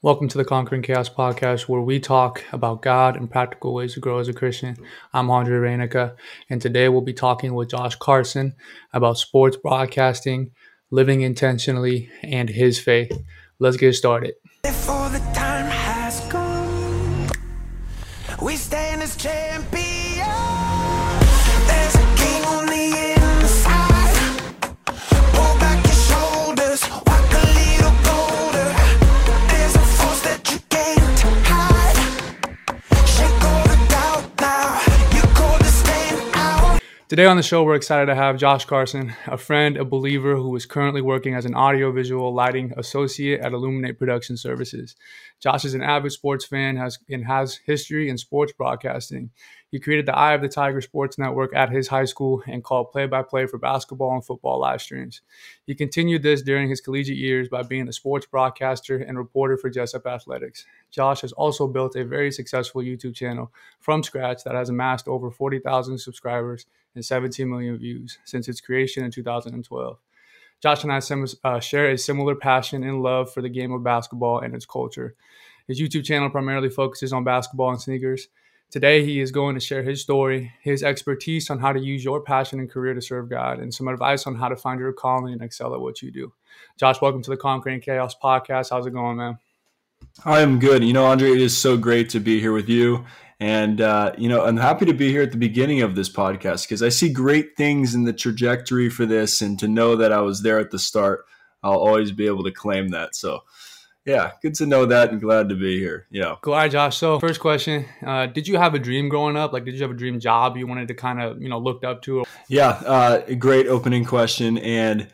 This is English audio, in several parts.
Welcome to the Conquering Chaos podcast, where we talk about God and practical ways to grow as a Christian. I'm Handre Reinecke, and today we'll be talking with Josh Carson about sports broadcasting, living intentionally, and his faith. Let's get started. Before the time has come, we stand as champions. Today on the show, we're excited to have Josh Carson, a friend, a believer who is currently working as an audiovisual lighting associate at Illuminate Production Services. Josh is an avid sports fan has, and has history in sports broadcasting. He created the Eye of the Tiger Sports Network at his high school and called play by play for basketball and football live streams. He continued this during his collegiate years by being a sports broadcaster and reporter for Jessup Athletics. Josh has also built a very successful YouTube channel from scratch that has amassed over 40,000 subscribers and 17 million views since its creation in 2012. Josh and I uh, share a similar passion and love for the game of basketball and its culture. His YouTube channel primarily focuses on basketball and sneakers. Today, he is going to share his story, his expertise on how to use your passion and career to serve God, and some advice on how to find your calling and excel at what you do. Josh, welcome to the Conquering Chaos podcast. How's it going, man? I am good. You know, Handre, it is so great to be here with you. And, uh, you know, I'm happy to be here at the beginning of this podcast because I see great things in the trajectory for this. And to know that I was there at the start, I'll always be able to claim that. So, yeah, good to know that and glad to be here. Yeah. Right, Josh. So, first question uh, Did you have a dream growing up? Like, did you have a dream job you wanted to kind of, you know, looked up to? Yeah, uh, great opening question. And,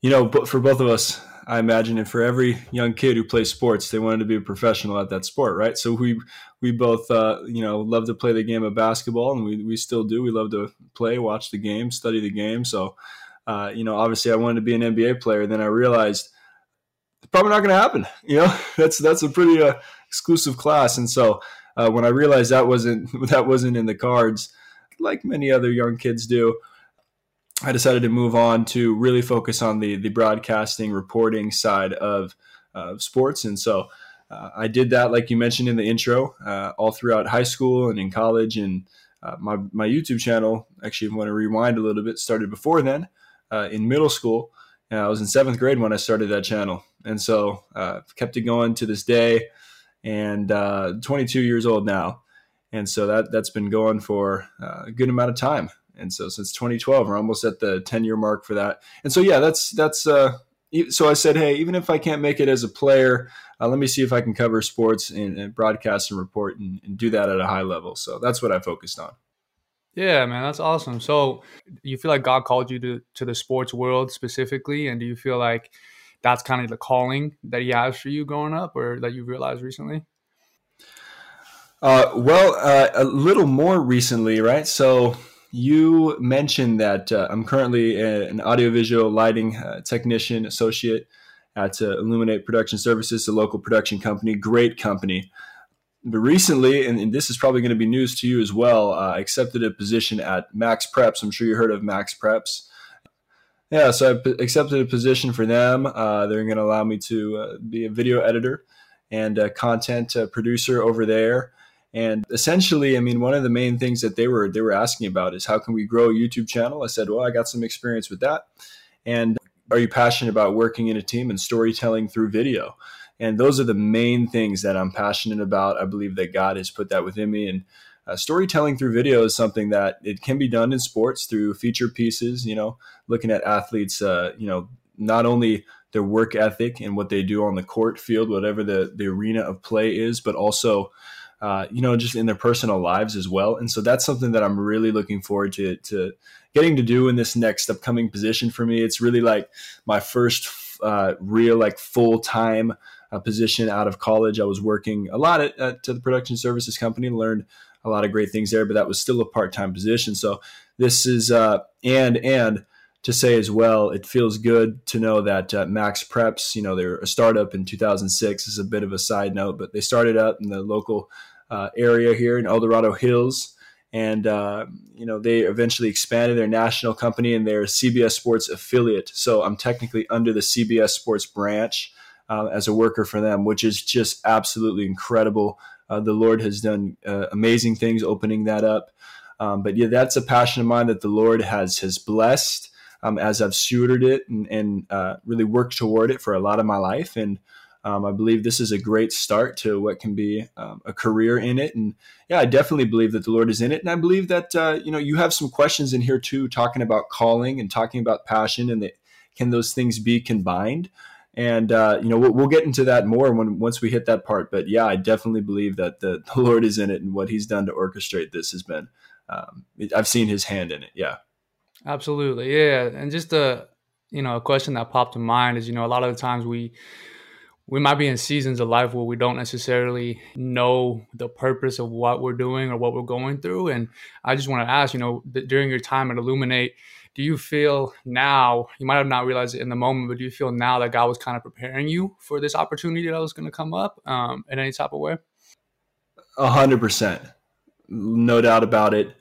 you know, but for both of us, I imagine, and for every young kid who plays sports, they wanted to be a professional at that sport, right? So we we both, uh, you know, love to play the game of basketball, and we we still do. We love to play, watch the game, study the game. So, uh, you know, obviously, I wanted to be an NBA player. Then I realized it's probably not going to happen. You know, that's that's a pretty uh, exclusive class, and so uh, when I realized that wasn't that wasn't in the cards, like many other young kids do, I decided to move on to really focus on the the broadcasting reporting side of uh, sports, and so. Uh, I did that, like you mentioned in the intro, uh, all throughout high school and in college. And uh, my, my YouTube channel, actually, I want to rewind a little bit, started before then in middle school. I was in seventh grade when I started that channel and so uh, kept it going to this day. And uh, 22 years old now, and so that that's been going for uh, a good amount of time. And so since 2012, we're almost at the 10 year mark for that. And so yeah, that's that's. Uh, so I said, hey, even if I can't make it as a player, uh, let me see if I can cover sports and, and broadcast and report and, and do that at a high level. So that's what I focused on. Yeah, man, that's awesome. So, you feel like God called you to to the sports world specifically, and do you feel like that's kind of the calling that he has for you growing up or that you realized recently? Uh, well, uh, a little more recently, right? So you mentioned that uh, I'm currently a, an audiovisual lighting uh, technician associate at uh, Illuminate Production Services, a local production company, great company. But recently, and, and this is probably going to be news to you as well, uh, I accepted a position at MaxPreps. I'm sure you heard of MaxPreps. Yeah, so I p- accepted a position for them. Uh, they're going to allow me to uh, be a video editor and content uh, producer over there. And essentially, I mean, one of the main things that they were they were asking about is how can we grow a YouTube channel? I said, well, I got some experience with that. And are you passionate about working in a team and storytelling through video? And those are the main things that I'm passionate about. I believe that God has put that within me, and uh, storytelling through video is something that it can be done in sports through feature pieces. You know, looking at athletes, uh, you know, not only their work ethic and what they do on the court field, whatever the the arena of play is, but also. Uh, you know, just in their personal lives as well, and so that's something that I'm really looking forward to to getting to do in this next upcoming position for me. It's really like my first uh, real like full time uh, position out of college. I was working a lot at, at, to the production services company, learned a lot of great things there, but that was still a part time position. So this is uh, and and to say as well, it feels good to know that uh, MaxPreps, you know, they're a startup in 2006. This is a bit of a side note, but they started up in the local uh, area here in El Dorado Hills. And, uh, you know, they eventually expanded their national company and their CBS Sports affiliate. So I'm technically under the CBS Sports branch uh, as a worker for them, which is just absolutely incredible. Uh, the Lord has done uh, amazing things opening that up. Um, but yeah, that's a passion of mine that the Lord has has blessed um, as I've stewarded it and, and uh, really worked toward it for a lot of my life. And um, I believe this is a great start to what can be um, a career in it. And yeah, I definitely believe that the Lord is in it. And I believe that uh, you know you have some questions in here too, talking about calling and talking about passion, and that can those things be combined? And uh, you know we'll, we'll, get into that more when once we hit that part. But yeah, I definitely believe that the, the Lord is in it, and what He's done to orchestrate this has been. Um, I've seen His hand in it. Yeah. Absolutely, yeah. And just a you know a question that popped to mind is you know a lot of the times we we might be in seasons of life where we don't necessarily know the purpose of what we're doing or what we're going through. And I just want to ask, you know, during your time at Illuminate, do you feel now, you might have not realized it in the moment, but do you feel now that God was kind of preparing you for this opportunity that was going to come up um, in any type of way? A hundred percent. No doubt about it.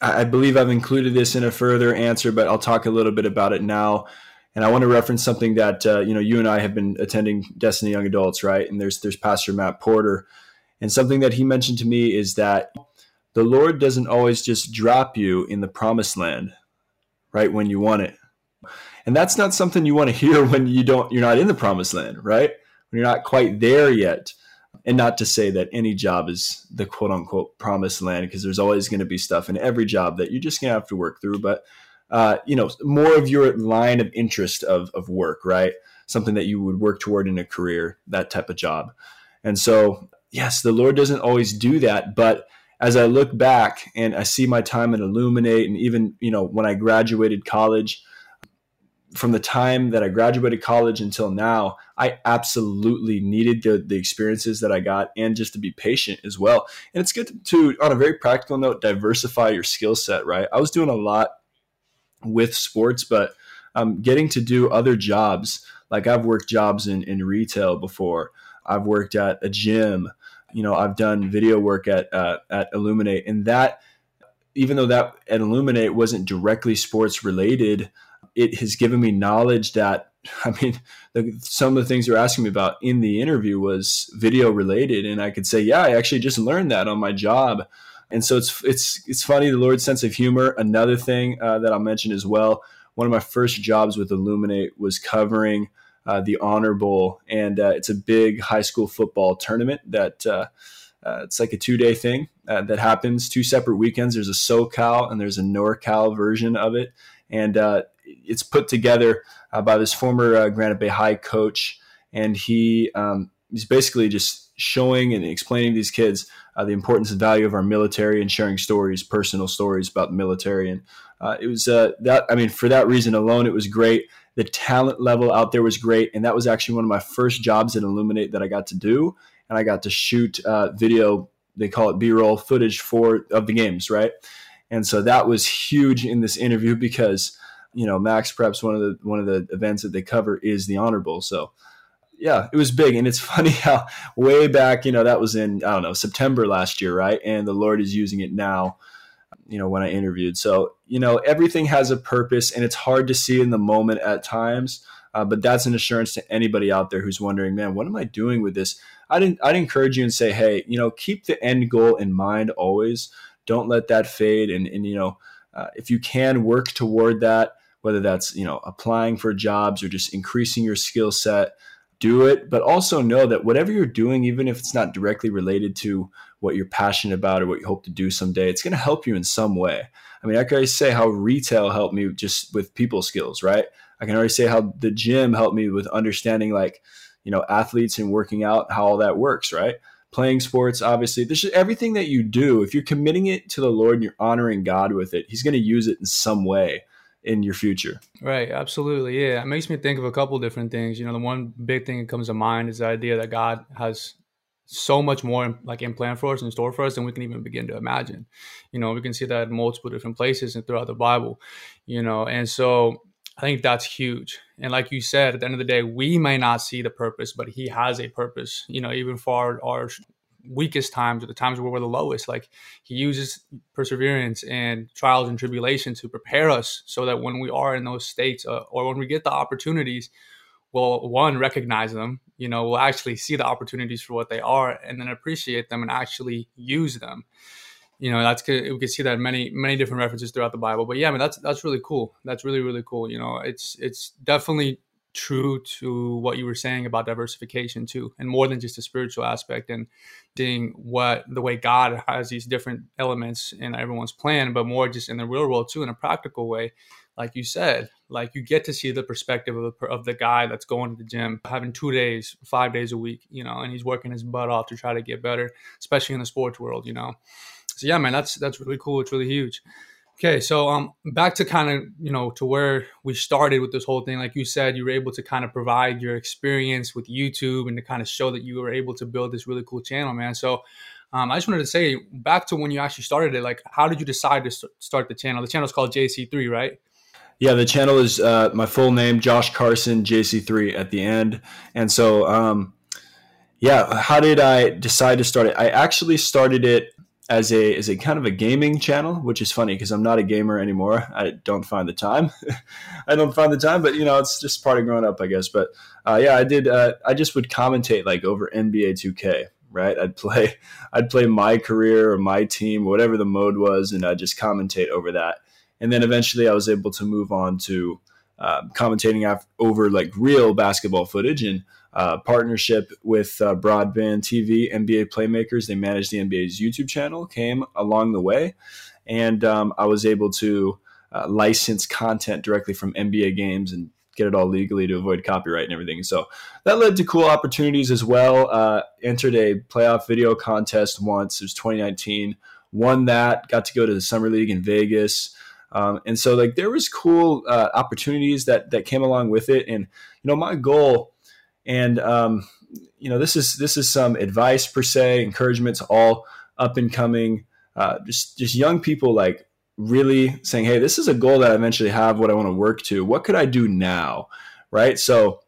I believe I've included this in a further answer, but I'll talk a little bit about it now. And I want to reference something that uh, you know you and I have been attending Destiny Young Adults, right? And there's there's Pastor Matt Porter, and something that he mentioned to me is that the Lord doesn't always just drop you in the promised land, right when you want it, and that's not something you want to hear when you don't you're not in the promised land, right? When you're not quite there yet. And not to say that any job is the quote unquote promised land, because there's always going to be stuff in every job that you're just going to have to work through. But uh, you know, more of your line of interest of, of work, right? Something that you would work toward in a career, that type of job. And so, yes, the Lord doesn't always do that. But as I look back and I see my time at Illuminate, and even, you know, when I graduated college, from the time that I graduated college until now, I absolutely needed the, the experiences that I got and just to be patient as well. And it's good to, on a very practical note, diversify your skill set, right? I was doing a lot with sports, but um, getting to do other jobs. Like I've worked jobs in, in retail before. I've worked at a gym. You know, I've done video work at uh, at Illuminate, and that even though that at Illuminate wasn't directly sports related, it has given me knowledge that I mean, the, some of the things you're asking me about in the interview was video related, and I could say, yeah, I actually just learned that on my job and so it's it's it's funny the Lord's sense of humor. Another thing uh, that I'll mention as well. One of my first jobs with Illuminate was covering uh, the Honor Bowl, and uh, it's a big high school football tournament that uh, uh, it's like a two day thing uh, that happens two separate weekends. There's a SoCal and there's a NorCal version of it, and it's put together by this former Granite Bay High coach, and he um, he's basically just showing and explaining these kids uh, the importance and value of our military and sharing stories, personal stories about the military. And uh, it was uh, that, I mean, for that reason alone, it was great. The talent level out there was great. And that was actually one of my first jobs at Illuminate that I got to do. And I got to shoot uh, video, they call it B roll footage for of the games, right? And so that was huge in this interview because, you know, MaxPreps, one of the one of the events that they cover is the Honor Bowl. So yeah, it was big. And it's funny how way back, you know, that was in, I don't know, September last year, right? And the Lord is using it now, you know, when I interviewed. So, you know, everything has a purpose and it's hard to see in the moment at times. Uh, but that's an assurance to anybody out there who's wondering, man, what am I doing with this? I'd, I'd encourage you and say, hey, you know, keep the end goal in mind always. Don't let that fade. And, and you know, uh, if you can work toward that, whether that's, you know, applying for jobs or just increasing your skill set, do it, but also know that whatever you're doing, even if it's not directly related to what you're passionate about or what you hope to do someday, it's going to help you in some way. I mean, I can already say how retail helped me just with people skills, right? I can already say how the gym helped me with understanding like, you know, athletes and working out, how all that works, right? Playing sports, obviously, this is everything that you do. If you're committing it to the Lord and you're honoring God with it, He's going to use it in some way in your future. Right, absolutely. Yeah, it makes me think of a couple different things. You know, the one big thing that comes to mind is the idea that God has so much more like in plan for us in store for us than we can even begin to imagine. You know, we can see that in multiple different places and throughout the Bible. You know, and so I think that's huge. And like you said, at the end of the day, we may not see the purpose, but He has a purpose. You know, even for our, our weakest times or the times where we're the lowest. Like he uses perseverance and trials and tribulation to prepare us so that when we are in those states uh, or when we get the opportunities, will one recognize them you know we'll actually see the opportunities for what they are and then appreciate them and actually use them. You know that's we can see that many many different references throughout the bible. But yeah I mean that's that's really cool. That's really really cool you know it's it's definitely true to what you were saying about diversification too and more than just a spiritual aspect and seeing what the way god has these different elements in everyone's plan but more just in the real world too in a practical way. Like you said like you get to see the perspective of the, of the guy that's going to the gym having two days five days a week you know and he's working his butt off to try to get better especially in the sports world you know. So yeah man that's that's really cool. It's really huge Okay, so um, back to kind of you know to where we started with this whole thing. Like you said, you were able to kind of provide your experience with YouTube and to kind of show that you were able to build this really cool channel, man. So um, I just wanted to say back to when you actually started it. Like, how did you decide to start the channel? The channel is called JC3, right? Yeah, the channel is uh, my full name, Josh Carson, JC3 at the end. And so, um, yeah, how did I decide to start it? I actually started it as a as a kind of a gaming channel, which is funny because I'm not a gamer anymore. I don't find the time. I don't find the time, but you know, it's just part of growing up, I guess. But uh, yeah, I did. Uh, I just would commentate like over NBA 2K. Right, I'd play, I'd play my career or my team, whatever the mode was, and I'd just commentate over that. And then eventually, I was able to move on to uh, commentating over like real basketball footage and uh, partnership with uh, BroadbandTV, NBA Playmakers. They manage the NBA's YouTube channel, came along the way. And um, I was able to uh, license content directly from NBA games and get it all legally to avoid copyright and everything. So that led to cool opportunities as well. Uh, entered a playoff video contest once, it was 2019. Won that, got to go to the Summer League in Vegas. Um, and so like there was cool uh, opportunities that that came along with it. And you know my goal and um, you know, this is this is some advice per se, encouragement to all up and coming, uh, just just young people like really saying, "Hey, this is a goal that I eventually have. What I want to work to. What could I do now?" Right. So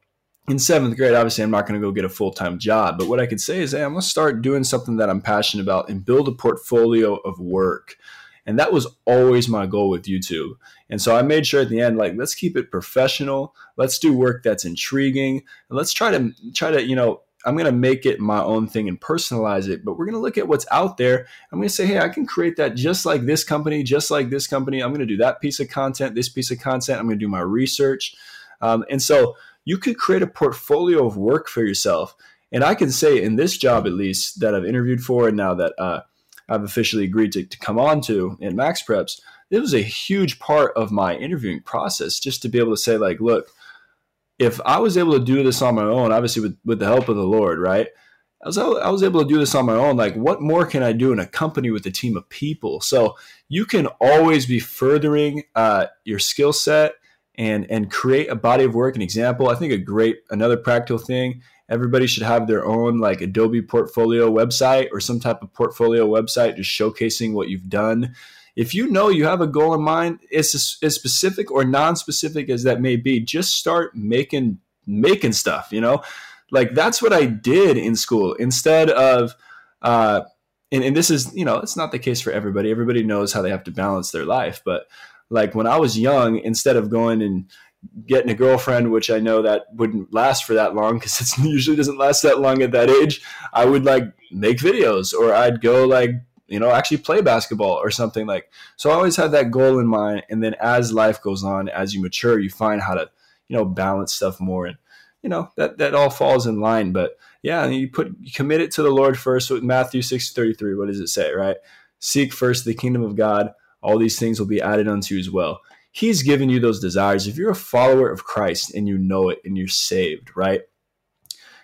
in seventh grade, obviously, I'm not going to go get a full time job. But what I could say is, hey, I'm going to start doing something that I'm passionate about and build a portfolio of work. And that was always my goal with YouTube. And so I made sure at the end, like, let's keep it professional. Let's do work that's intriguing. And let's try to try to, you know, I'm going to make it my own thing and personalize it, but we're going to look at what's out there. I'm going to say, hey, I can create that just like this company, just like this company. I'm going to do that piece of content, this piece of content. I'm going to do my research. Um, and so you could create a portfolio of work for yourself. And I can say in this job, at least, that I've interviewed for and now that uh, I've officially agreed to, to come on to in MaxPreps, it was a huge part of my interviewing process just to be able to say, like, look, if I was able to do this on my own, obviously with, with the help of the Lord, right? I was, I was able to do this on my own. Like, what more can I do in a company with a team of people? So you can always be furthering uh, your skill set and and create a body of work, an example. I think a great another practical thing everybody should have their own like Adobe portfolio website or some type of portfolio website just showcasing what you've done. If you know you have a goal in mind, it's as specific or non-specific as that may be, just start making making stuff, you know? Like that's what I did in school instead of uh and, and this is, you know, it's not the case for everybody. Everybody knows how they have to balance their life, but like when I was young, instead of going and getting a girlfriend, which I know that wouldn't last for that long because it usually doesn't last that long at that age. I would like make videos or I'd go like, you know, actually play basketball or something like. So I always had that goal in mind. And then as life goes on, as you mature, you find how to, you know, balance stuff more. And, you know, that, that all falls in line. But yeah, you put, you commit it to the Lord first with Matthew 6 33. What does it say, right? Seek first the kingdom of God. All these things will be added unto you as well. He's given you those desires. If you're a follower of Christ and you know it and you're saved, right?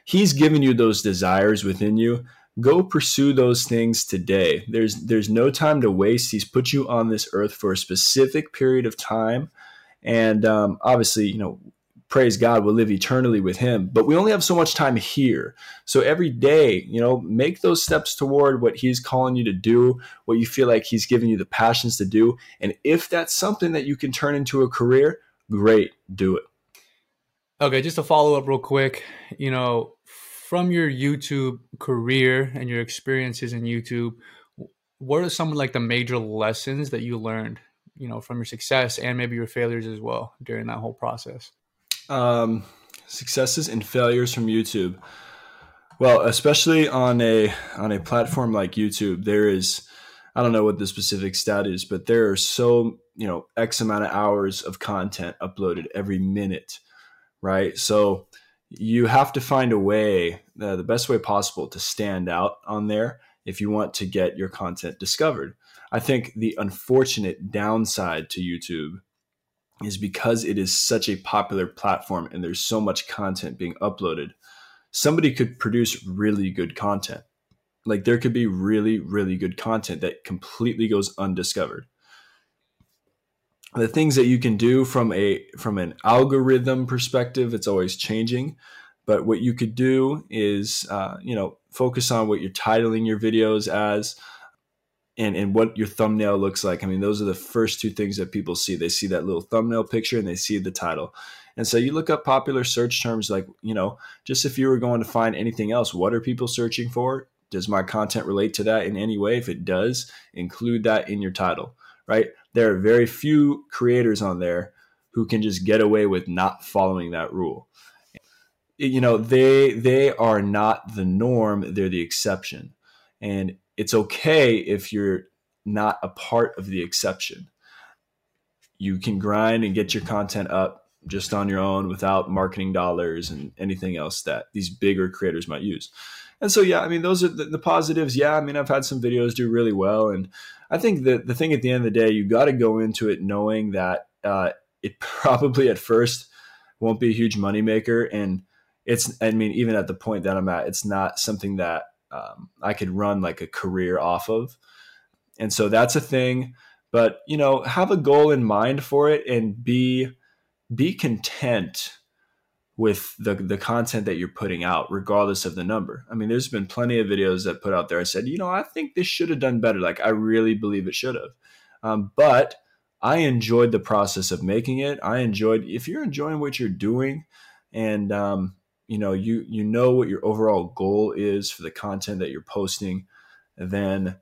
He's given you those desires within you. Go pursue those things today. There's there's no time to waste. He's put you on this earth for a specific period of time, and um, obviously, you know, praise God, we'll live eternally with Him. But we only have so much time here. So every day, you know, make those steps toward what He's calling you to do, what you feel like He's giving you the passions to do. And if that's something that you can turn into a career, great, do it. Okay, just to follow up real quick, you know, from your YouTube career and your experiences in YouTube, what are some like the major lessons that you learned, you know, from your success and maybe your failures as well during that whole process? Um, successes and failures from YouTube. Well, especially on a on a platform like YouTube, there is I don't know what the specific stat is, but there are so, you know, X amount of hours of content uploaded every minute, right? So you have to find a way, uh, the best way possible to stand out on there if you want to get your content discovered. I think the unfortunate downside to YouTube is because it is such a popular platform and there's so much content being uploaded. Somebody could produce really good content like there could be really, really good content that completely goes undiscovered. The things that you can do from a from an algorithm perspective, it's always changing. But what you could do is, uh, you know, focus on what you're titling your videos as, and and what your thumbnail looks like. I mean, those are the first two things that people see. They see that little thumbnail picture and they see the title. And so you look up popular search terms like, you know, just if you were going to find anything else, what are people searching for? Does my content relate to that in any way? If it does, include that in your title, right? There are very few creators on there who can just get away with not following that rule. You know, they they are not the norm, they're the exception. And it's okay if you're not a part of the exception. You can grind and get your content up just on your own without marketing dollars and anything else that these bigger creators might use. And so, yeah, I mean, those are the, the, positives. Yeah, I mean, I've had some videos do really well. And I think that the thing at the end of the day, you got to go into it knowing that uh, it probably at first won't be a huge moneymaker. And it's, I mean, even at the point that I'm at, it's not something that um, I could run like a career off of. And so that's a thing. But, you know, have a goal in mind for it and be, be content with the the content that you're putting out, regardless of the number. I mean, there's been plenty of videos that put out there. I said, you know, I think this should have done better. Like, I really believe it should have. Um, but I enjoyed the process of making it. I enjoyed if you're enjoying what you're doing, and um, you know you you know what your overall goal is for the content that you're posting, then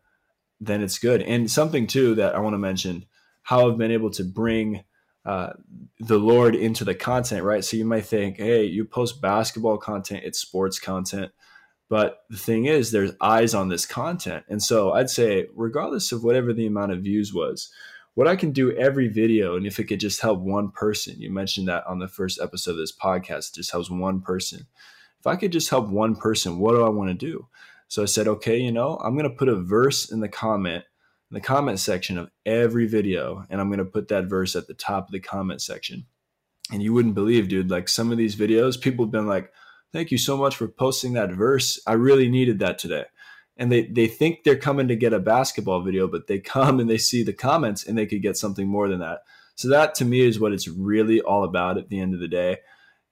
then it's good. And something too that I want to mention: how I've been able to bring uh, the Lord into the content, right? So you might think, hey, you post basketball content, it's sports content. But the thing is, there's eyes on this content. And so I'd say, regardless of whatever the amount of views was, what I can do every video, and if it could just help one person, you mentioned that on the first episode of this podcast, just helps one person. If I could just help one person, what do I want to do? So I said, okay, you know, I'm going to put a verse in the comment in the comment section of every video. And I'm going to put that verse at the top of the comment section. And you wouldn't believe, dude, like some of these videos, people have been like, thank you so much for posting that verse. I really needed that today. And they, they think they're coming to get a basketball video, but they come and they see the comments and they could get something more than that. So that to me is what it's really all about at the end of the day.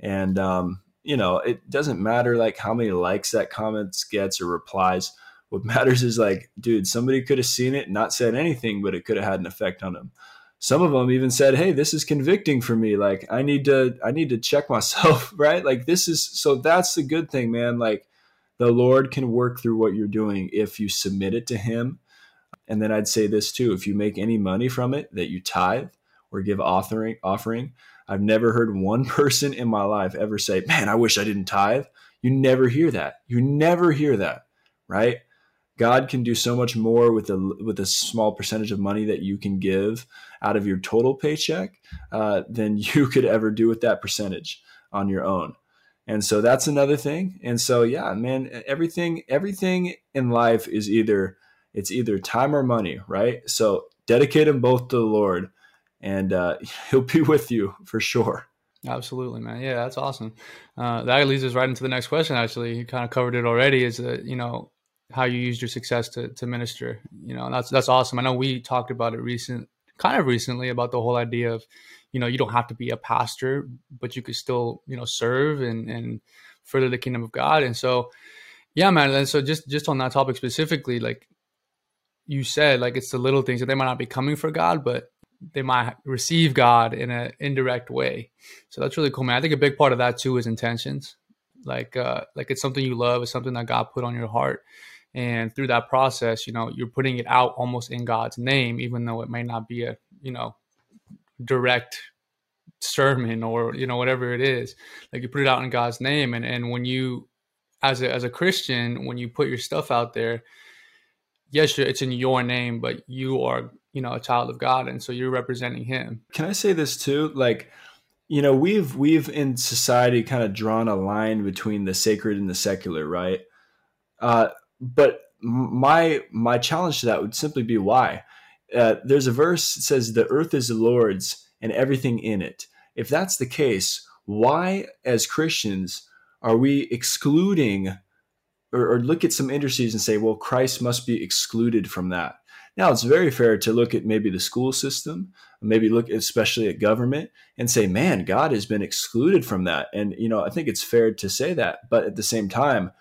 And, um, you know, it doesn't matter like how many likes that comments gets or replies what matters is like, dude, somebody could have seen it, not said anything, but it could have had an effect on them. Some of them even said, "Hey, this is convicting for me. Like, I need to, I need to check myself, right? Like, this is so. That's the good thing, man. Like, the Lord can work through what you're doing if you submit it to Him. And then I'd say this too: if you make any money from it, that you tithe or give offering, offering. I've never heard one person in my life ever say, "Man, I wish I didn't tithe." You never hear that. You never hear that, right? God can do so much more with a with a small percentage of money that you can give out of your total paycheck uh, than you could ever do with that percentage on your own. And so that's another thing. And so yeah, man, everything everything in life is either it's either time or money, right? So dedicate them both to the Lord, and uh, He'll be with you for sure. Absolutely, man. Yeah, that's awesome. Uh, that leads us right into the next question. Actually, you kind of covered it already. Is that you know how you used your success to to minister. You know, that's that's awesome. I know we talked about it recent, kind of recently, about the whole idea of, you know, you don't have to be a pastor, but you could still, you know, serve and and further the kingdom of God. And so, yeah, man. And so just just on that topic specifically, like you said, like it's the little things that they might not be coming for God, but they might receive God in an indirect way. So that's really cool, man. I think a big part of that too is intentions. Like, uh, like it's something you love, it's something that God put on your heart, and through that process you know you're putting it out almost in god's name even though it may not be a you know direct sermon or you know whatever it is like you put it out in god's name and and when you as a as a christian when you put your stuff out there yes it's in your name but you are you know a child of god and so you're representing him. Can i say this too? Like you know we've we've in society kind of drawn a line between the sacred and the secular right? Uh, but my my challenge to that would simply be why uh, there's a verse that says the earth is the lord's and everything in it. If that's the case why as christians are we excluding or, or look at some industries and say well christ must be excluded from that. Now it's very fair to look at maybe the school system maybe look especially at government and say man god has been excluded from that. And you know i think it's fair to say that but at the same time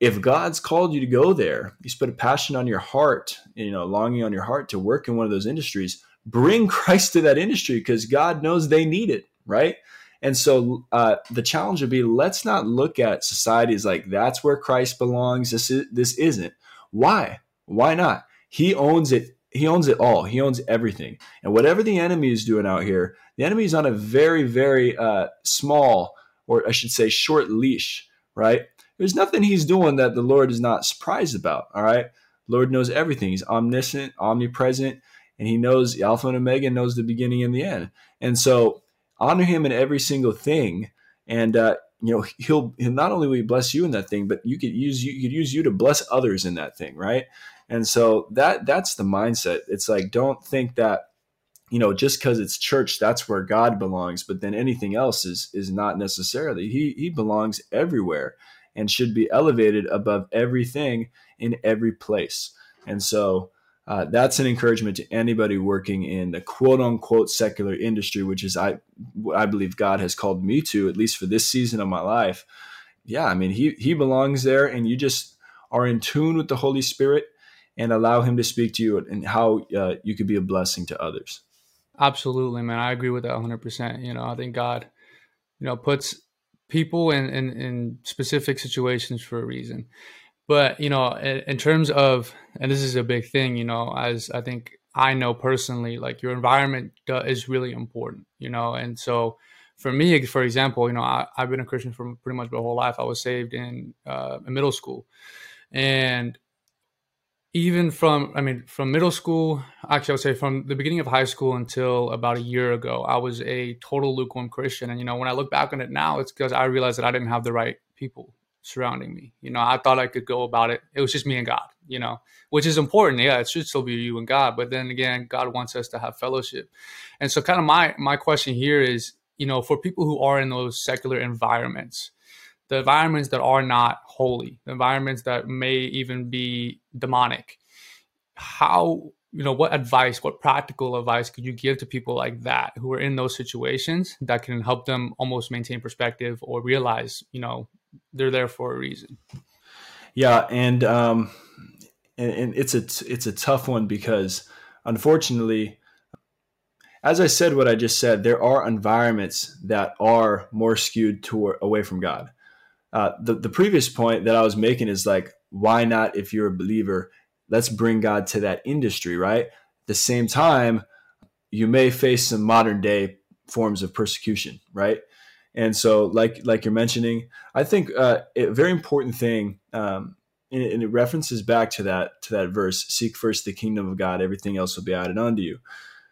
if God's called you to go there, He's put a passion on your heart, you know, longing on your heart to work in one of those industries, bring Christ to that industry because God knows they need it, right? And so uh, the challenge would be let's not look at society as like that's where Christ belongs. This is, this isn't. Why? Why not? He owns it. He owns it all. He owns everything. And whatever the enemy is doing out here, the enemy is on a very, very uh, small, or I should say, short leash, right? There's nothing he's doing that the Lord is not surprised about. All right. Lord knows everything. He's omniscient, omnipresent, and he knows Alpha and Omega, knows the beginning and the end. And so honor him in every single thing. And uh, you know, he'll, he'll not only will he bless you in that thing, but you could use you, you could use you to bless others in that thing, right? And so that that's the mindset. It's like don't think that you know just because it's church that's where god belongs but then anything else is is not necessarily he he belongs everywhere and should be elevated above everything in every place. And so uh, that's an encouragement to anybody working in the quote unquote secular industry, which is I I believe God has called me to at least for this season of my life. Yeah, I mean he he belongs there, and you just are in tune with the Holy Spirit and allow Him to speak to you and how uh, you could be a blessing to others. Absolutely, man. I agree with that 100. percent You know, I think God, you know, puts people in, in, in specific situations for a reason. But, you know, in, in terms of, and this is a big thing, you know, as I think I know personally, like your environment is really important, you know, and so for me, for example, you know, I, have been a Christian for pretty much my whole life. I was saved in, uh, in middle school, and even from i mean from middle school actually i would say from the beginning of high school until about a year ago i was a total lukewarm christian. And you know when i look back on it now it's because i realized that i didn't have the right people surrounding me. You know i thought i could go about it. It was just me and god you know which is important. Yeah it should still be you and god. But then again god wants us to have fellowship. And so kind of my my question here is you know for people who are in those secular environments the environments that are not holy, the environments that may even be demonic. How, you know, what advice, what practical advice could you give to people like that who are in those situations that can help them almost maintain perspective or realize, you know, they're there for a reason? Yeah, and um, and, and it's a it's a tough one because unfortunately, as I said, what I just said, there are environments that are more skewed toward away from God uh, the, the previous point that I was making is like, why not, if you're a believer, let's bring God to that industry, right? At the same time, you may face some modern day forms of persecution, right? And so, like like you're mentioning, I think uh, a very important thing, um, and, and, it references back to that to that verse: "Seek first the kingdom of God; everything else will be added unto you."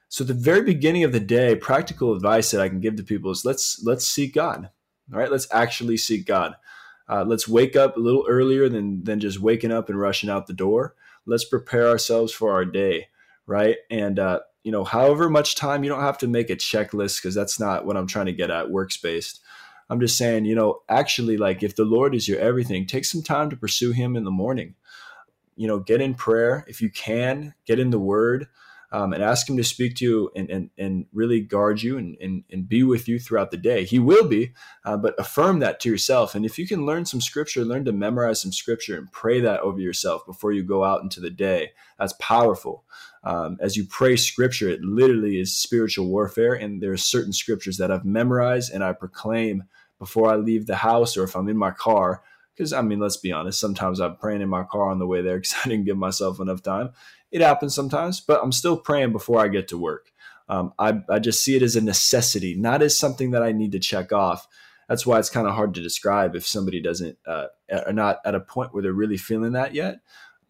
So, at the very beginning of the day, practical advice that I can give to people is let's let's seek God. All right, let's actually seek God. Uh, let's wake up a little earlier than than just waking up and rushing out the door. Let's prepare ourselves for our day, right? And uh, you know, however much time you don't have to make a checklist because that's not what I'm trying to get at. Works based. I'm just saying, you know, actually, like if the Lord is your everything, take some time to pursue Him in the morning. You know, get in prayer if you can. Get in the Word um, and ask him to speak to you and, and, and really guard you and, and, and be with you throughout the day. He will be, uh, but affirm that to yourself. And if you can learn some scripture, learn to memorize some scripture and pray that over yourself before you go out into the day. That's powerful. Um, as you pray scripture, it literally is spiritual warfare. And there are certain scriptures that I've memorized and I proclaim before I leave the house or if I'm in my car because I mean, let's be honest. Sometimes I'm praying in my car on the way there because I didn't give myself enough time. It happens sometimes, but I'm still praying before I get to work. Um, I, I just see it as a necessity, not as something that I need to check off. That's why it's kind of hard to describe if somebody doesn't uh, are not at a point where they're really feeling that yet.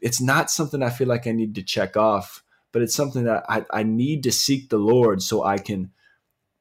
It's not something I feel like I need to check off, but it's something that I, I need to seek the Lord so I can,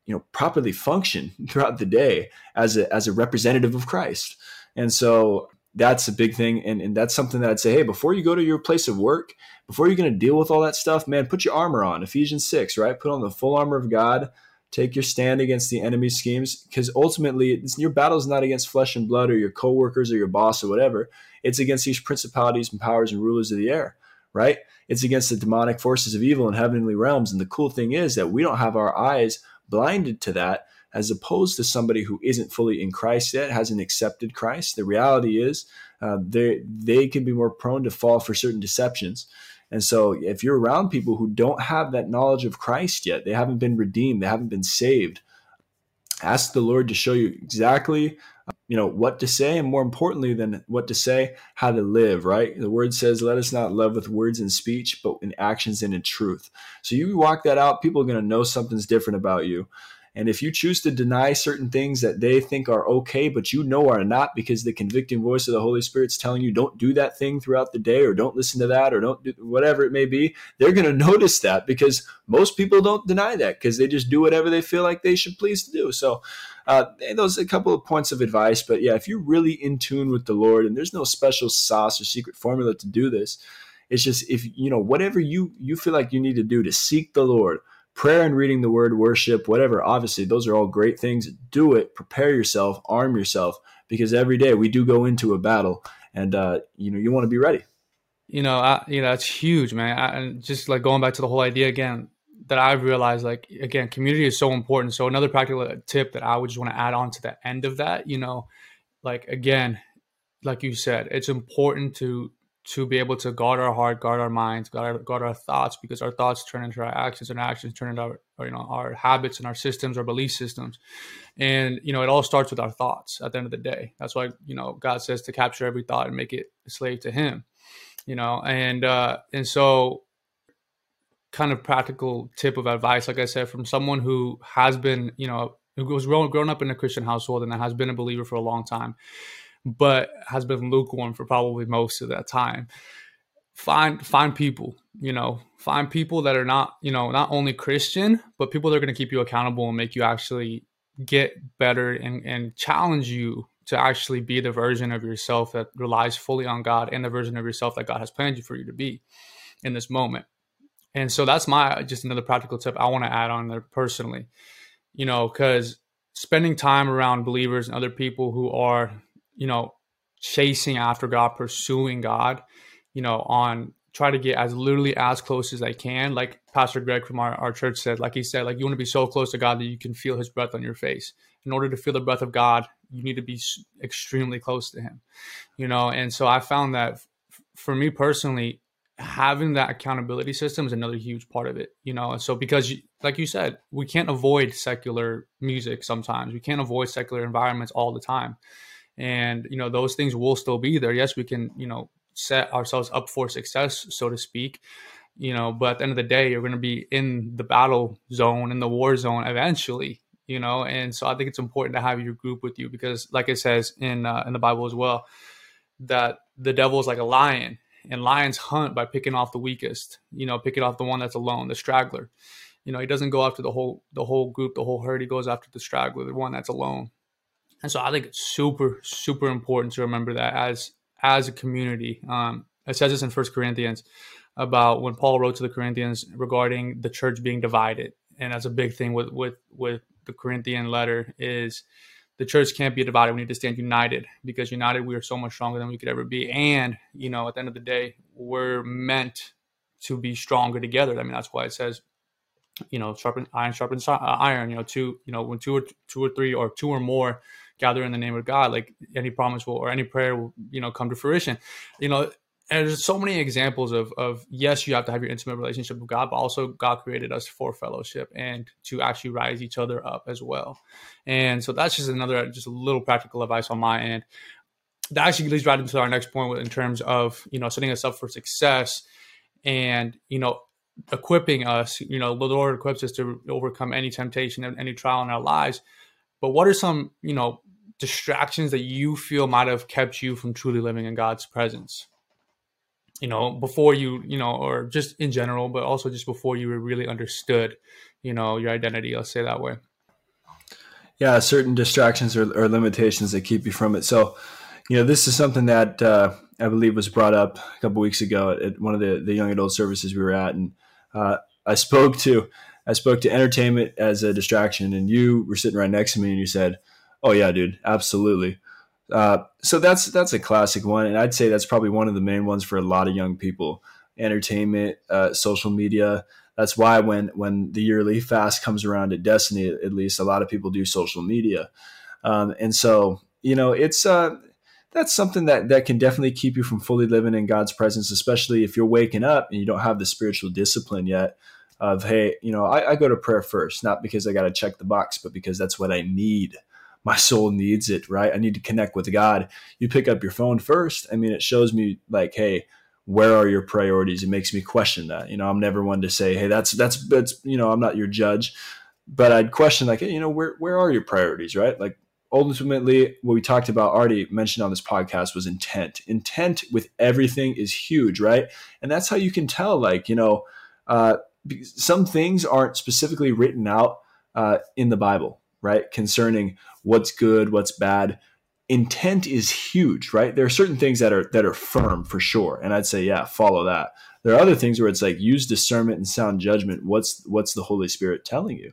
you know, properly function throughout the day as a as a representative of Christ. And so that's a big thing. And, and that's something that I'd say, hey, before you go to your place of work, before you're going to deal with all that stuff, man, put your armor on. Ephesians 6, right? Put on the full armor of God. Take your stand against the enemy's schemes because ultimately your battle is not against flesh and blood or your coworkers or your boss or whatever. It's against these principalities and powers and rulers of the air, right? It's against the demonic forces of evil in heavenly realms. And the cool thing is that we don't have our eyes blinded to that as opposed to somebody who isn't fully in Christ yet, hasn't accepted Christ. The reality is uh, they they can be more prone to fall for certain deceptions. And so, if you're around people who don't have that knowledge of Christ yet, they haven't been redeemed, they haven't been saved, ask the Lord to show you exactly, you know, what to say, and more importantly than what to say, how to live. Right? The Word says, "Let us not love with words and speech, but in actions and in truth." So you walk that out, people are going to know something's different about you. And if you choose to deny certain things that they think are okay, but you know are not because the convicting voice of the Holy Spirit's telling you don't do that thing throughout the day or don't listen to that or don't do whatever it may be, they're going to notice that because most people don't deny that because they just do whatever they feel like they should please to do. So, uh, those are a couple of points of advice. But yeah, if you're really in tune with the Lord and there's no special sauce or secret formula to do this, it's just if you know whatever you you feel like you need to do to seek the Lord prayer and reading the word, worship, whatever. Obviously, those are all great things. Do it. Prepare yourself. Arm yourself because every day we do go into a battle, and uh, you know you want to be ready. You know, I, you know that's huge, man. I, and just like going back to the whole idea again that I've realized, like again, community is so important. So another practical tip that I would just want to add on to the end of that, you know, like again, like you said, it's important to to be able to guard our heart, guard our minds, guard our, guard our thoughts, because our thoughts turn into our actions, and actions turn into our, you know our habits and our systems, our belief systems, and you know it all starts with our thoughts. At the end of the day, that's why you know God says to capture every thought and make it a slave to Him, you know, and uh, and so kind of practical tip of advice, like I said, from someone who has been you know who was grown, grown up in a Christian household and has been a believer for a long time but has been lukewarm for probably most of that time. Find find people, you know, find people that are not, you know, not only Christian, but people that are going to keep you accountable and make you actually get better and, and challenge you to actually be the version of yourself that relies fully on God and the version of yourself that God has planned you for you to be in this moment. And so that's my just another practical tip I want to add on there personally, you know, because spending time around believers and other people who are you know, chasing after God, pursuing God, you know, on try to get as literally as close as I can. Like Pastor Greg from our, our church said, like he said, like you want to be so close to God that you can feel his breath on your face. In order to feel the breath of God, you need to be extremely close to him, you know? And so I found that for me personally, having that accountability system is another huge part of it, you know? So because like you said, we can't avoid secular music sometimes. We can't avoid secular environments all the time and you know those things will still be there. Yes we can you know set ourselves up for success so to speak you know but at the end of the day you're going to be in the battle zone in the war zone eventually you know? And so i think it's important to have your group with you because like it says in uh, in the bible as well that the devil is like a lion and lions hunt by picking off the weakest you know picking off the one that's alone the straggler. You know he doesn't go after the whole the whole group the whole herd. He goes after the straggler the one that's alone and so I think it's super, super important to remember that as as a community. Um, it says this in First Corinthians about when Paul wrote to the Corinthians regarding the church being divided, and that's a big thing with with with the Corinthian letter is the church can't be divided. We need to stand united because united we are so much stronger than we could ever be. And you know, at the end of the day, we're meant to be stronger together. I mean, that's why it says you know, sharpen iron sharpens uh, iron. You know, two, you know, when two or two or three or two or more gather in the name of God, like any promise will or any prayer will, you know, come to fruition. You know, there's so many examples of of yes, you have to have your intimate relationship with God, but also God created us for fellowship and to actually rise each other up as well. And so that's just another just a little practical advice on my end. That actually leads right into our next point in terms of you know setting us up for success. And you know, equipping us. You know, the Lord equips us to overcome any temptation and any trial in our lives. But what are some, you know, distractions that you feel might have kept you from truly living in God's presence? You know, before you, you know, or just in general, but also just before you really understood, you know, your identity. Let's say that way. Yeah, certain distractions or, or limitations that keep you from it. So, you know, this is something that uh, I believe was brought up a couple weeks ago at one of the, the young adult services we were at, and uh, I spoke to I spoke to entertainment as a distraction, and you were sitting right next to me, and you said, "Oh yeah, dude, absolutely." Uh, so that's that's a classic one, and I'd say that's probably one of the main ones for a lot of young people. Entertainment, uh, social media. That's why when when the yearly fast comes around at Destiny, at least a lot of people do social media, um, and so you know it's uh, that's something that that can definitely keep you from fully living in God's presence, especially if you're waking up and you don't have the spiritual discipline yet of hey, you know, I, I go to prayer first, not because I got to check the box, but because that's what I need. My soul needs it, right? I need to connect with God. You pick up your phone first. I mean, it shows me like, hey, where are your priorities? It makes me question that. You know, I'm never one to say, hey, that's that's that's you know, I'm not your judge, but I'd question like, hey, you know, where where are your priorities, right? Like ultimately what we talked about already mentioned on this podcast was intent intent with everything is huge right and that's how you can tell like you know uh, some things aren't specifically written out uh, in the Bible, right? Concerning what's good, what's bad. Intent is huge, right? There are certain things that are that are firm for sure, and I'd say, yeah, follow that. There are other things where it's like use discernment and sound judgment. What's what's the Holy Spirit telling you,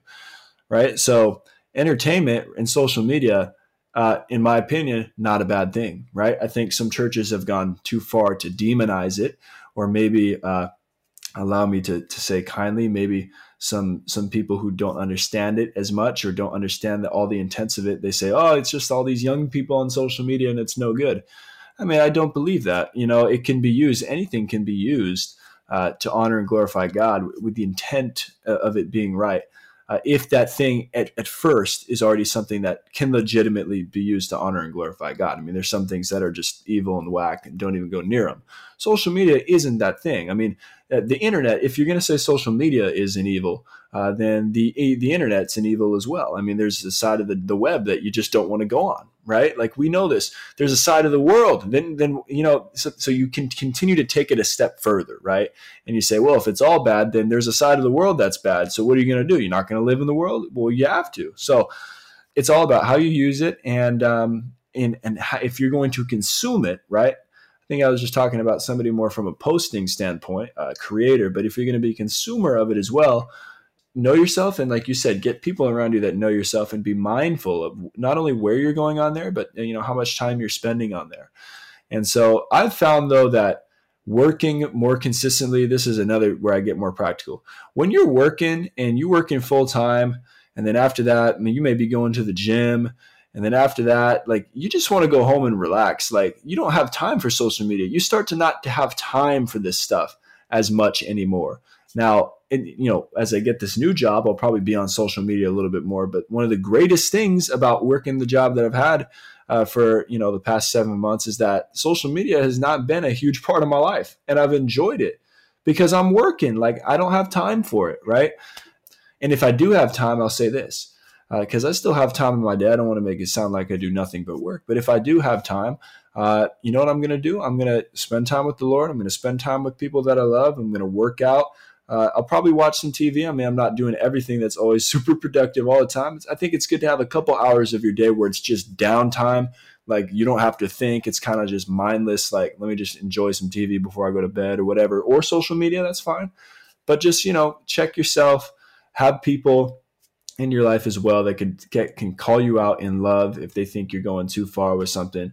right? So entertainment and social media, uh, in my opinion, not a bad thing, right? I think some churches have gone too far to demonize it, or maybe uh, allow me to, to say kindly maybe some some people who don't understand it as much or don't understand that all the intents of it. They say oh it's just all these young people on social media and it's no good. I mean i don't believe that. You know it can be used anything can be used uh, to honor and glorify god with the intent of it being right uh, if that thing at, at first is already something that can legitimately be used to honor and glorify God. I mean, there's some things that are just evil and whack and don't even go near them. Social media isn't that thing. I mean, uh, the internet, if you're going to say social media is an evil, uh, then the the internet's an evil as well. I mean, there's a side of the, the web that you just don't want to go on, right? Like we know this. There's a side of the world. Then then you know, so, so you can continue to take it a step further, right? And you say, well, if it's all bad, then there's a side of the world that's bad. So what are you going to do? You're not going to live in the world. Well, you have to. So it's all about how you use it and um, and and how, if you're going to consume it, right? I think I was just talking about somebody more from a posting standpoint, a creator. But if you're going to be a consumer of it as well, know yourself and like you said get people around you that know yourself and be mindful of not only where you're going on there but you know how much time you're spending on there. And so i've found though that working more consistently this is another where i get more practical. When you're working and you working full time and then after that I mean, you may be going to the gym and then after that like you just want to go home and relax. Like you don't have time for social media. You start to not to have time for this stuff as much anymore now and, you know, as I get this new job, I'll probably be on social media a little bit more. But one of the greatest things about working the job that I've had uh, for you know the past seven months is that social media has not been a huge part of my life, and I've enjoyed it because I'm working. Like I don't have time for it, right? And if I do have time, I'll say this because uh, I still have time in my day. I don't want to make it sound like I do nothing but work. But if I do have time, uh, you know what I'm going to do? I'm going to spend time with the Lord. I'm going to spend time with people that I love. I'm going to work out. Uh, I'll probably watch some TV. I mean, I'm not doing everything that's always super productive all the time. I think it's good to have a couple hours of your day where it's just downtime. Like you don't have to think. It's kind of just mindless. Like let me just enjoy some TV before I go to bed or whatever, or social media. That's fine. But just you know, check yourself. Have people in your life as well that could get can call you out in love if they think you're going too far with something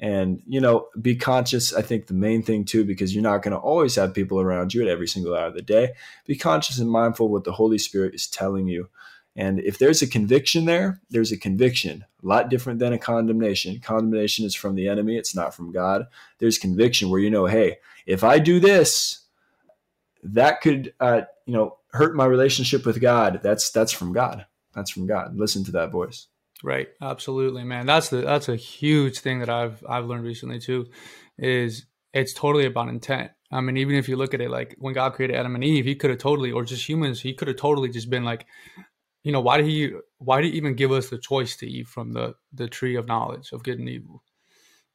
and you know be conscious i think the main thing too because you're not going to always have people around you at every single hour of the day. Be conscious and mindful what the holy spirit is telling you. And if there's a conviction there there's a conviction. A lot different than a condemnation. Condemnation is from the enemy it's not from god. There's conviction where you know hey if i do this that could uh, you know hurt my relationship with god. That's that's from god. That's from god. Listen to that voice Right. Absolutely, man. That's the that's a huge thing that I've I've learned recently too, is it's totally about intent. I mean, even if you look at it like when God created Adam and Eve, he could have totally, or just humans, he could have totally just been like, you know, why did he why did he even give us the choice to eat from the the tree of knowledge of good and evil?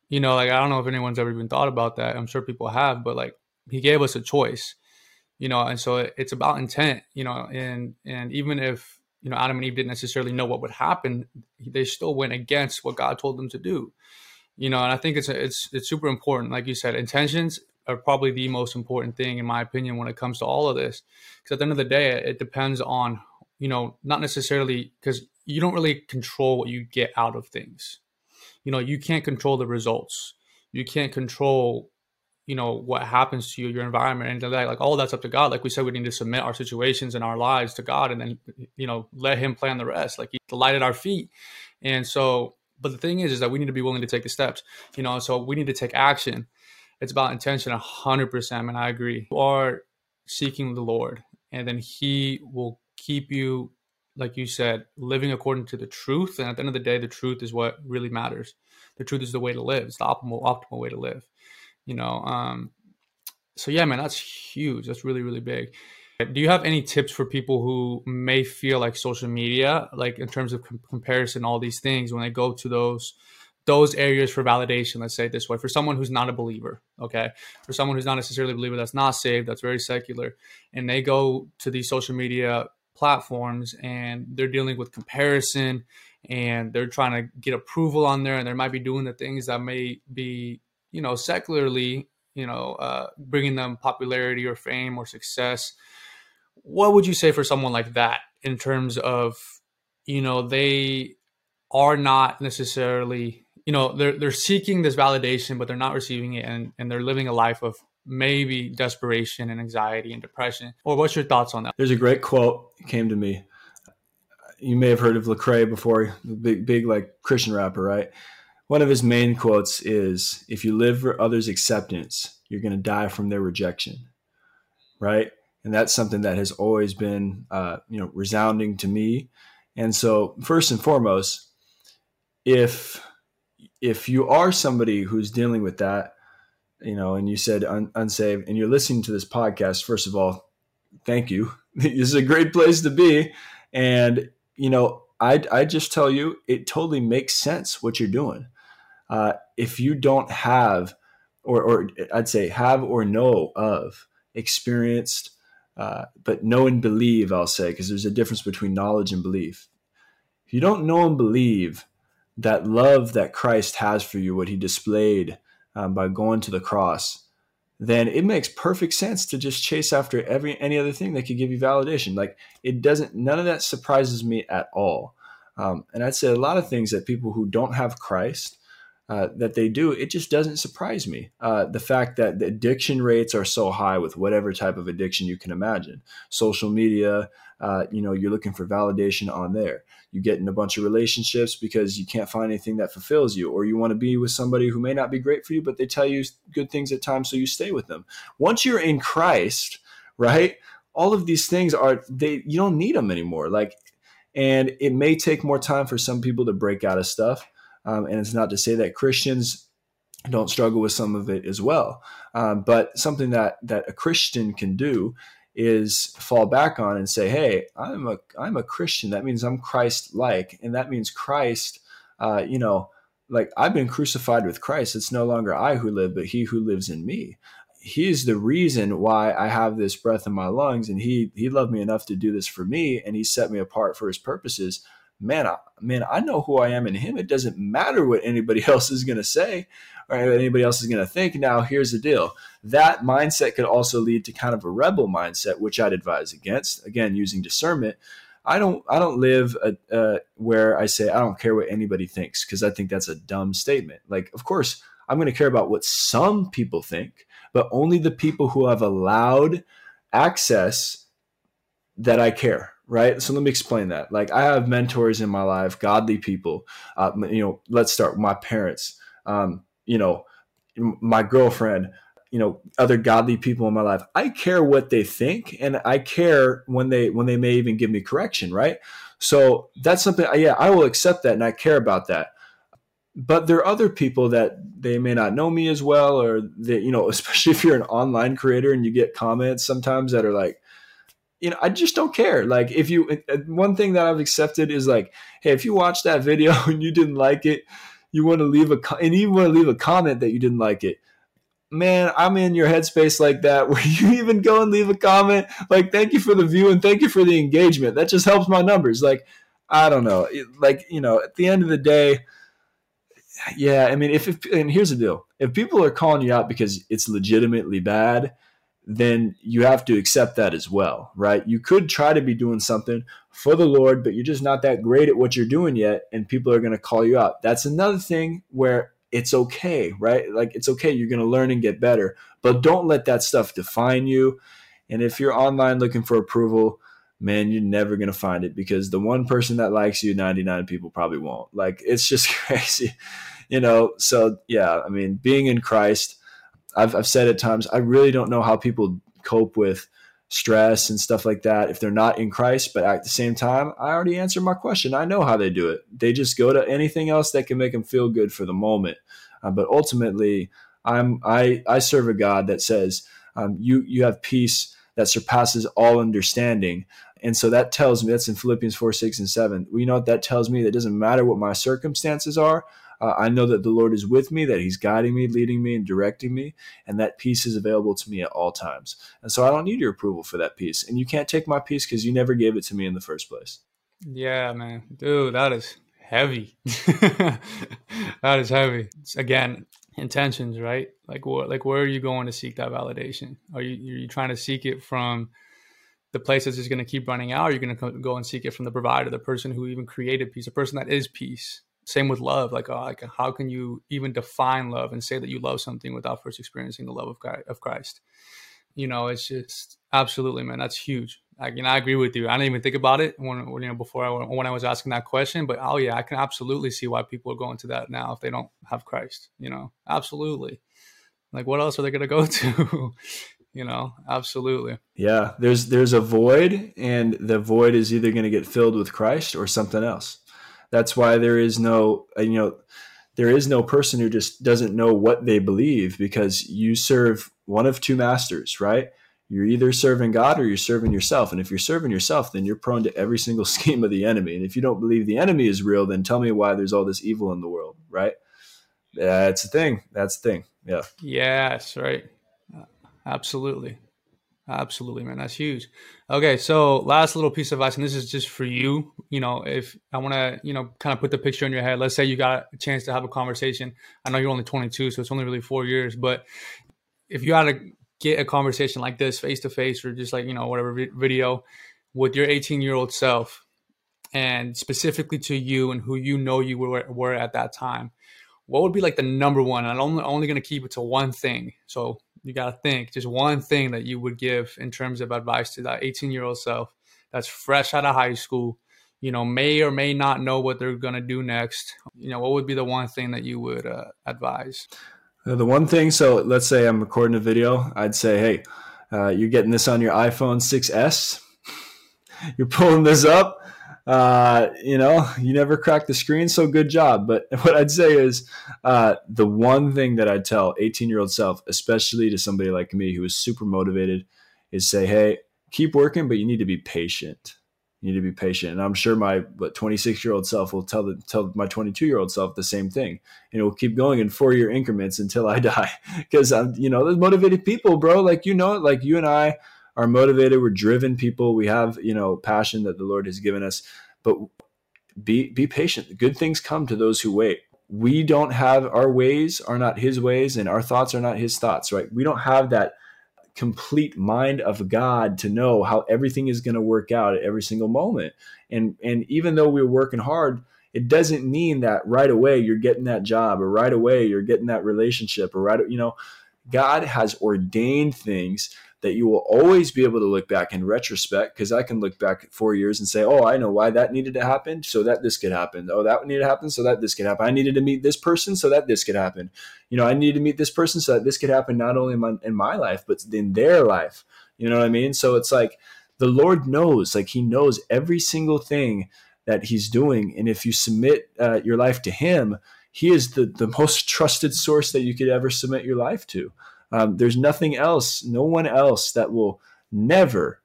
You know, like I don't know if anyone's ever even thought about that. I'm sure people have, but like he gave us a choice, you know, and so it's about intent, you know, and and even if you know Adam and Eve didn't necessarily know what would happen, they still went against what God told them to do. You know, and I think it's it's it's super important. Like you said, intentions are probably the most important thing in my opinion when it comes to all of this. Because at the end of the day, it depends on you know not necessarily because you don't really control what you get out of things. You know, you can't control the results. You can't control you know what happens to you your environment and like all that's up to god. Like we said we need to submit our situations and our lives to god and then you know let him plan the rest. Like he lighted our feet. And so but the thing is is that we need to be willing to take the steps you know so we need to take action. It's about intention 100% and i agree. You are seeking the lord and then he will keep you like you said living according to the truth. And at the end of the day the truth is what really matters. The truth is the way to live. It's the optimal optimal way to live you know um so yeah man that's huge. That's really really big. Do you have any tips for people who may feel like social media like in terms of com- comparison all these things when they go to those those areas for validation let's say this way for someone who's not a believer okay? For someone who's not necessarily a believer that's not saved that's very secular and they go to these social media platforms and they're dealing with comparison and they're trying to get approval on there and they might be doing the things that may be you know secularly you know uh, bringing them popularity or fame or success what would you say for someone like that in terms of you know they are not necessarily you know they're they're seeking this validation but they're not receiving it and and they're living a life of maybe desperation and anxiety and depression? Or what's your thoughts on that? There's a great quote came to me. You may have heard of Lecrae before big big like christian rapper right one of his main quotes is if you live for others acceptance you're going to die from their rejection right? And that's something that has always been uh, you know resounding to me. And so first and foremost if if you are somebody who's dealing with that you know and you said un- unsaved and you're listening to this podcast first of all thank you. This is a great place to be. And you know i i just tell you it totally makes sense what you're doing uh, if you don't have or, or i'd say have or know of experienced uh, but know and believe, I'll say, because there's a difference between knowledge and belief. If you don't know and believe that love that Christ has for you, what he displayed um, by going to the cross, then it makes perfect sense to just chase after every any other thing that could give you validation. Like it doesn't, none of that surprises me at all. Um, and I'd say a lot of things that people who don't have Christ uh, that they do, it just doesn't surprise me. Uh, the fact that the addiction rates are so high with whatever type of addiction you can imagine, social media, uh, you know, you're looking for validation on there. You get in a bunch of relationships because you can't find anything that fulfills you, or you want to be with somebody who may not be great for you, but they tell you good things at times, so you stay with them. Once you're in Christ, right? All of these things are they you don't need them anymore. Like, and it may take more time for some people to break out of stuff um, and it's not to say that Christians don't struggle with some of it as well. Um, but something that that a Christian can do is fall back on and say, "Hey, I'm a I'm a Christian. That means I'm Christ-like, and that means Christ. Uh, you know, like I've been crucified with Christ. It's no longer I who live, but He who lives in me. He is the reason why I have this breath in my lungs, and He He loved me enough to do this for me, and He set me apart for His purposes." Man, I, man, I know who I am in Him. It doesn't matter what anybody else is going to say or anybody else is going to think. Now, here's the deal: that mindset could also lead to kind of a rebel mindset, which I'd advise against. Again, using discernment. I don't I don't live a, uh, where I say I don't care what anybody thinks because I think that's a dumb statement. Like, of course, I'm going to care about what some people think, but only the people who have allowed access that I care right? So let me explain that. Like I have mentors in my life, godly people. Uh, you know, let's start with my parents. Um, you know, my girlfriend. You know, other godly people in my life. I care what they think, and I care when they when they may even give me correction, right? So that's something. Yeah, I will accept that, and I care about that. but there are other people that they may not know me as well or they you know especially if you're an online creator and you get comments sometimes that are like you know i just don't care. Like if you uh, one thing that i've accepted is like hey if you watch that video and you didn't like it you want to leave a and you want to leave a comment that you didn't like it. Man i'm in your headspace like that. Where you even go and leave a comment? Like thank you for the view and thank you for the engagement. That just helps my numbers. Like i don't know. Like you know at the end of the day yeah, I mean, if, if and here's the deal: if people are calling you out because it's legitimately bad, then you have to accept that as well, right? You could try to be doing something for the Lord, but you're just not that great at what you're doing yet, and people are going to call you out. That's another thing where it's okay, right? Like it's okay, you're going to learn and get better, but don't let that stuff define you. And if you're online looking for approval, man, you're never going to find it because the one person that likes you, 99 people probably won't. Like, it's just crazy, you know? So, yeah, I mean, being in Christ, I've, I've said at times, I really don't know how people cope with stress and stuff like that if they're not in Christ. But at the same time, I already answered my question. I know how they do it. They just go to anything else that can make them feel good for the moment. Uh, but ultimately, I'm I I serve a God that says um, you you have peace that surpasses all understanding. And so that tells me that's in Philippians 4, 6, and 7. We know what that tells me that doesn't matter what my circumstances are. Uh, I know that the Lord is with me, that He's guiding me, leading me, and directing me, and that peace is available to me at all times. And so I don't need your approval for that peace. And you can't take my peace because you never gave it to me in the first place. Yeah, man. Dude, that is heavy. that is heavy. Again, intentions, right? Like what like where are you going to seek that validation? Are you are you trying to seek it from the place that's just going to keep running out? Or are you going to go and seek it from the provider, the person who even created peace, the person that is peace? Same with love. Like, uh, like how can you even define love and say that you love something without first experiencing the love of of Christ? You know, it's just absolutely, man. That's huge. i can I agree with you. I didn't even think about it when, when you know before I when I was asking that question, but oh yeah, I can absolutely see why people are going to that now if they don't have Christ. You know, absolutely. Like, what else are they going to go to? you know absolutely yeah there's there's a void and the void is either going to get filled with christ or something else that's why there is no uh, you know there is no person who just doesn't know what they believe because you serve one of two masters right? You're either serving god or you're serving yourself. And if you're serving yourself then you're prone to every single scheme of the enemy. And if you don't believe the enemy is real then tell me why there's all this evil in the world right? That's the thing. That's the thing. Yeah. Yes right. Absolutely. Absolutely, man. That's huge. Okay, so last little piece of advice, and this is just for you. You know, if I want to, you know, kind of put the picture in your head. Let's say you got a chance to have a conversation. I know you're only 22, so it's only really four years. But if you had to get a conversation like this, face to face, or just like you know, whatever video, with your 18 year old self, and specifically to you and who you know you were, were at that time, what would be like the number one? I'm only, only going to keep it to one thing. So you got to think just one thing that you would give in terms of advice to that 18 year old self that's fresh out of high school you know may or may not know what they're going to do next you know what would be the one thing that you would uh, advise? Uh, the one thing so let's say i'm recording a video i'd say hey uh, you're getting this on your iphone 6s you're pulling this up uh, you know, you never cracked the screen, so good job. But what I'd say is uh, the one thing that I'd tell 18 year old self, especially to somebody like me who is super motivated, is say, hey, keep working, but you need to be patient. You need to be patient. And I'm sure my 26 year old self will tell the, tell my 22 year old self the same thing. And it will keep going in four year increments until I die. Because I'm, you know, there's motivated people, bro. Like you know, like you and I are motivated. We're driven people. We have, you know, passion that the Lord has given us. But be be patient. Good things come to those who wait. We don't have our ways are not his ways and our thoughts are not his thoughts, right? We don't have that complete mind of God to know how everything is going to work out at every single moment. And and even though we're working hard, it doesn't mean that right away you're getting that job or right away you're getting that relationship or right you know God has ordained things that you will always be able to look back in retrospect because I can look back four years and say, oh, I know why that needed to happen so that this could happen. Oh, that needed to happen so that this could happen. I needed to meet this person so that this could happen. You know, I needed to meet this person so that this could happen not only in my, in my life, but in their life. You know what I mean? So it's like the Lord knows, like He knows every single thing that He's doing. And if you submit uh, your life to Him, He is the, the most trusted source that you could ever submit your life to. Um, there's nothing else, no one else that will never,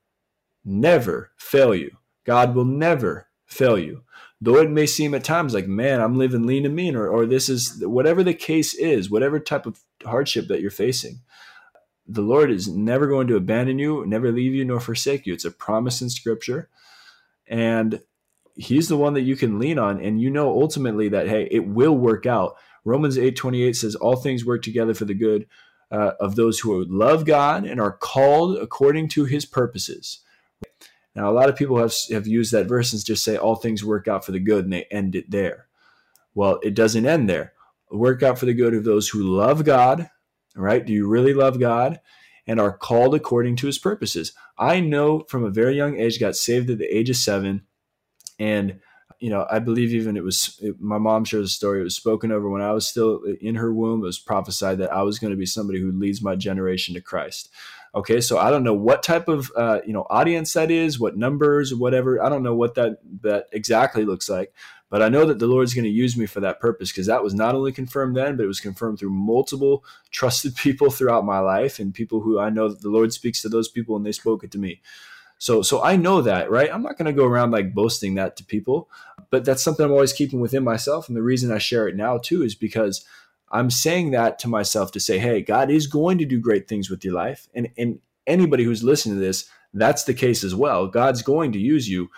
never fail you. God will never fail you. Though it may seem at times like, man, I'm living lean and mean, or, or this is whatever the case is, whatever type of hardship that you're facing, the Lord is never going to abandon you, never leave you, nor forsake you. It's a promise in Scripture. And He's the one that you can lean on. And you know ultimately that, hey, it will work out. Romans 8 28 says, All things work together for the good uh, of those who love God and are called according to his purposes. Now, a lot of people have, have used that verse and just say all things work out for the good and they end it there. Well, it doesn't end there. Work out for the good of those who love God, right? Do you really love God? And are called according to his purposes. I know from a very young age, got saved at the age of seven. And you know, I believe even it was it, my mom shares a story. It was spoken over when I was still in her womb. It was prophesied that I was going to be somebody who leads my generation to Christ. Okay, so I don't know what type of uh, you know audience that is, what numbers, whatever. I don't know what that that exactly looks like, but I know that the Lord's going to use me for that purpose because that was not only confirmed then, but it was confirmed through multiple trusted people throughout my life and people who I know that the Lord speaks to those people and they spoke it to me. So so I know that, right? I'm not going to go around like boasting that to people, but that's something I'm always keeping within myself and the reason I share it now too is because I'm saying that to myself to say, "Hey, God is going to do great things with your life." And and anybody who's listening to this, that's the case as well. God's going to use you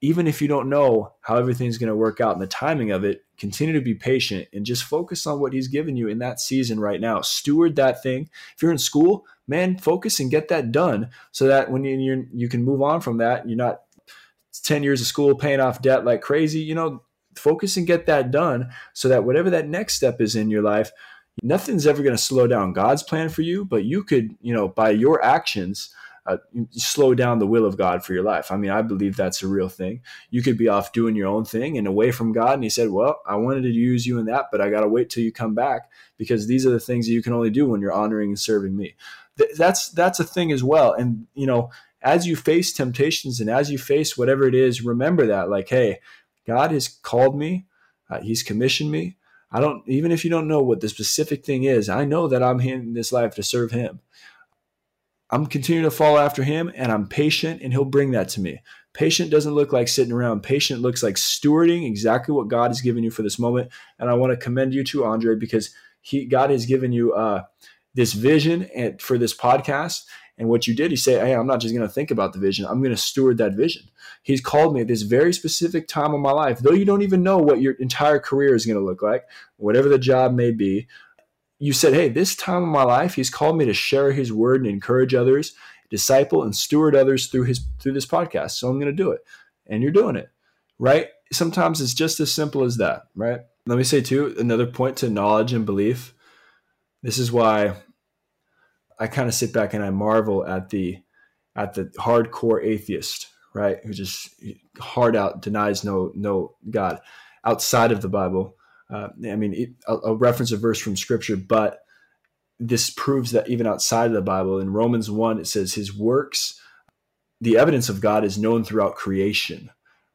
even if you don't know how everything's going to work out and the timing of it, continue to be patient and just focus on what he's given you in that season right now. Steward that thing. If you're in school, man, focus and get that done so that when you you you can move on from that, you're not 10 years of school paying off debt like crazy, you know, focus and get that done so that whatever that next step is in your life, nothing's ever going to slow down God's plan for you, but you could, you know, by your actions, uh, slow down the will of God for your life. I mean, I believe that's a real thing. You could be off doing your own thing and away from God. And He said, Well, I wanted to use you in that, but I got to wait till you come back because these are the things that you can only do when you're honoring and serving me th- that's that's a thing as well. And you know, as you face temptations and as you face whatever it is, remember that like, hey, God has called me, uh, He's commissioned me. I don't even if you don't know what the specific thing is, I know that I'm here in this life to serve Him. I'm continuing to follow after Him, and I'm patient, and He'll bring that to me. Patient doesn't look like sitting around. Patient looks like stewarding exactly what God has given you for this moment. And I want to commend you to Handre because He God has given you. Uh, this vision and for this podcast. And what you did, you say, Hey, I'm not just going to think about the vision. I'm going to steward that vision. He's called me at this very specific time of my life, though you don't even know what your entire career is going to look like, whatever the job may be. You said, Hey, this time of my life, he's called me to share his word and encourage others, disciple and steward others through his, through this podcast. So I'm going to do it. And you're doing it, right? Sometimes it's just as simple as that, right? Let me say too, another point to knowledge and belief. This is why I kind of sit back and I marvel at the at the hardcore atheist, right, who just hard out denies no no God outside of the Bible. Uh, I mean, it, I'll, I'll reference a verse from Scripture, but this proves that even outside of the Bible, in Romans one, it says His works, the evidence of God is known throughout creation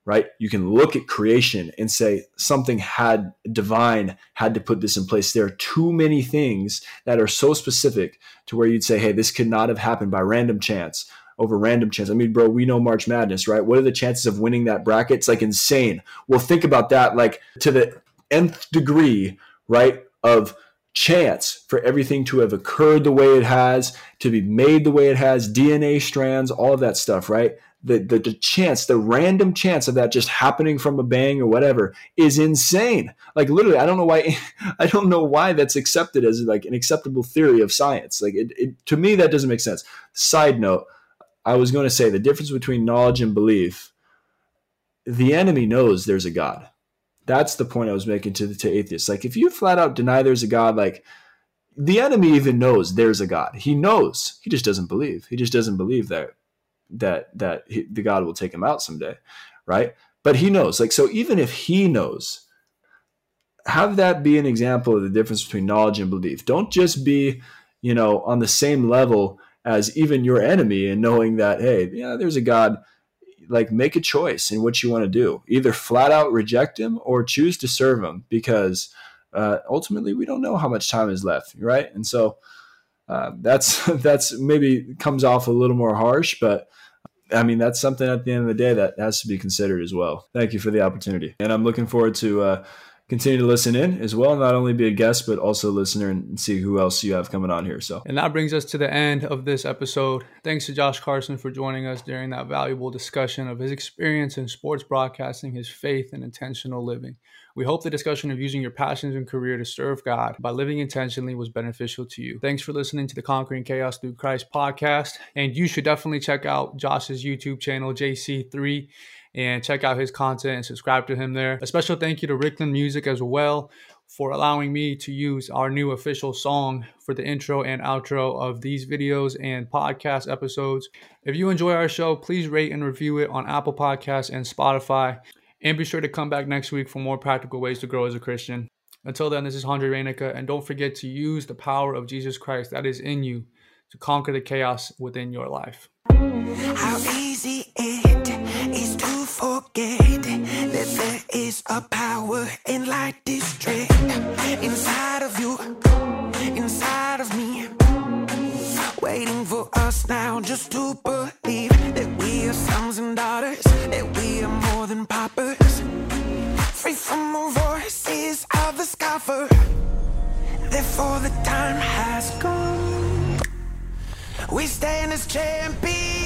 right? You can look at creation and say something had divine had to put this in place. There are too many things that are so specific to where you'd say, hey, this could not have happened by random chance over random chance. I mean, bro, we know March Madness, right? What are the chances of winning that bracket? It's like insane. Well, think about that, like to the nth degree, right? Of chance for everything to have occurred the way it has, to be made the way it has, DNA strands, all of that stuff, right? The, the, the chance, the random chance of that just happening from a bang or whatever is insane. Like literally, I don't know why, I don't know why that's accepted as like an acceptable theory of science. Like it, it to me, that doesn't make sense. Side note, I was going to say the difference between knowledge and belief. The enemy knows there's a God. That's the point I was making to the to atheists. Like if you flat out deny there's a God, like the enemy even knows there's a God. He knows. He just doesn't believe. He just doesn't believe that that that he, the God will take him out someday, right? But he knows. Like so, even if he knows, have that be an example of the difference between knowledge and belief. Don't just be, you know, on the same level as even your enemy and knowing that hey, yeah, there's a God. Like make a choice in what you want to do. Either flat out reject him or choose to serve him because uh, ultimately we don't know how much time is left, right? And so uh, that's that's maybe comes off a little more harsh, but I mean that's something at the end of the day that has to be considered as well. Thank you for the opportunity, and I'm looking forward to uh, continue to listen in as well, not only be a guest but also a listener and see who else you have coming on here. So, and that brings us to the end of this episode. Thanks to Josh Carson for joining us during that valuable discussion of his experience in sports broadcasting, his faith, and intentional living. We hope the discussion of using your passions and career to serve God by living intentionally was beneficial to you. Thanks for listening to the Conquering Chaos Through Christ podcast. And you should definitely check out Josh's YouTube channel, JC3, and check out his content and subscribe to him there. A special thank you to Rickland Music as well for allowing me to use our new official song for the intro and outro of these videos and podcast episodes. If you enjoy our show, please rate and review it on Apple Podcasts and Spotify. And be sure to come back next week for more practical ways to grow as a Christian. Until then, this is Handre Reinecke, and don't forget to use the power of Jesus Christ that is in you to conquer the chaos within your life. How easy it is to forget that there is a power in light district inside of you, inside of me, waiting for us now just to believe that we are sons and daughters, that we are than paupers, free from the voices of the scoffer. Therefore, the time has come. We stand as champions.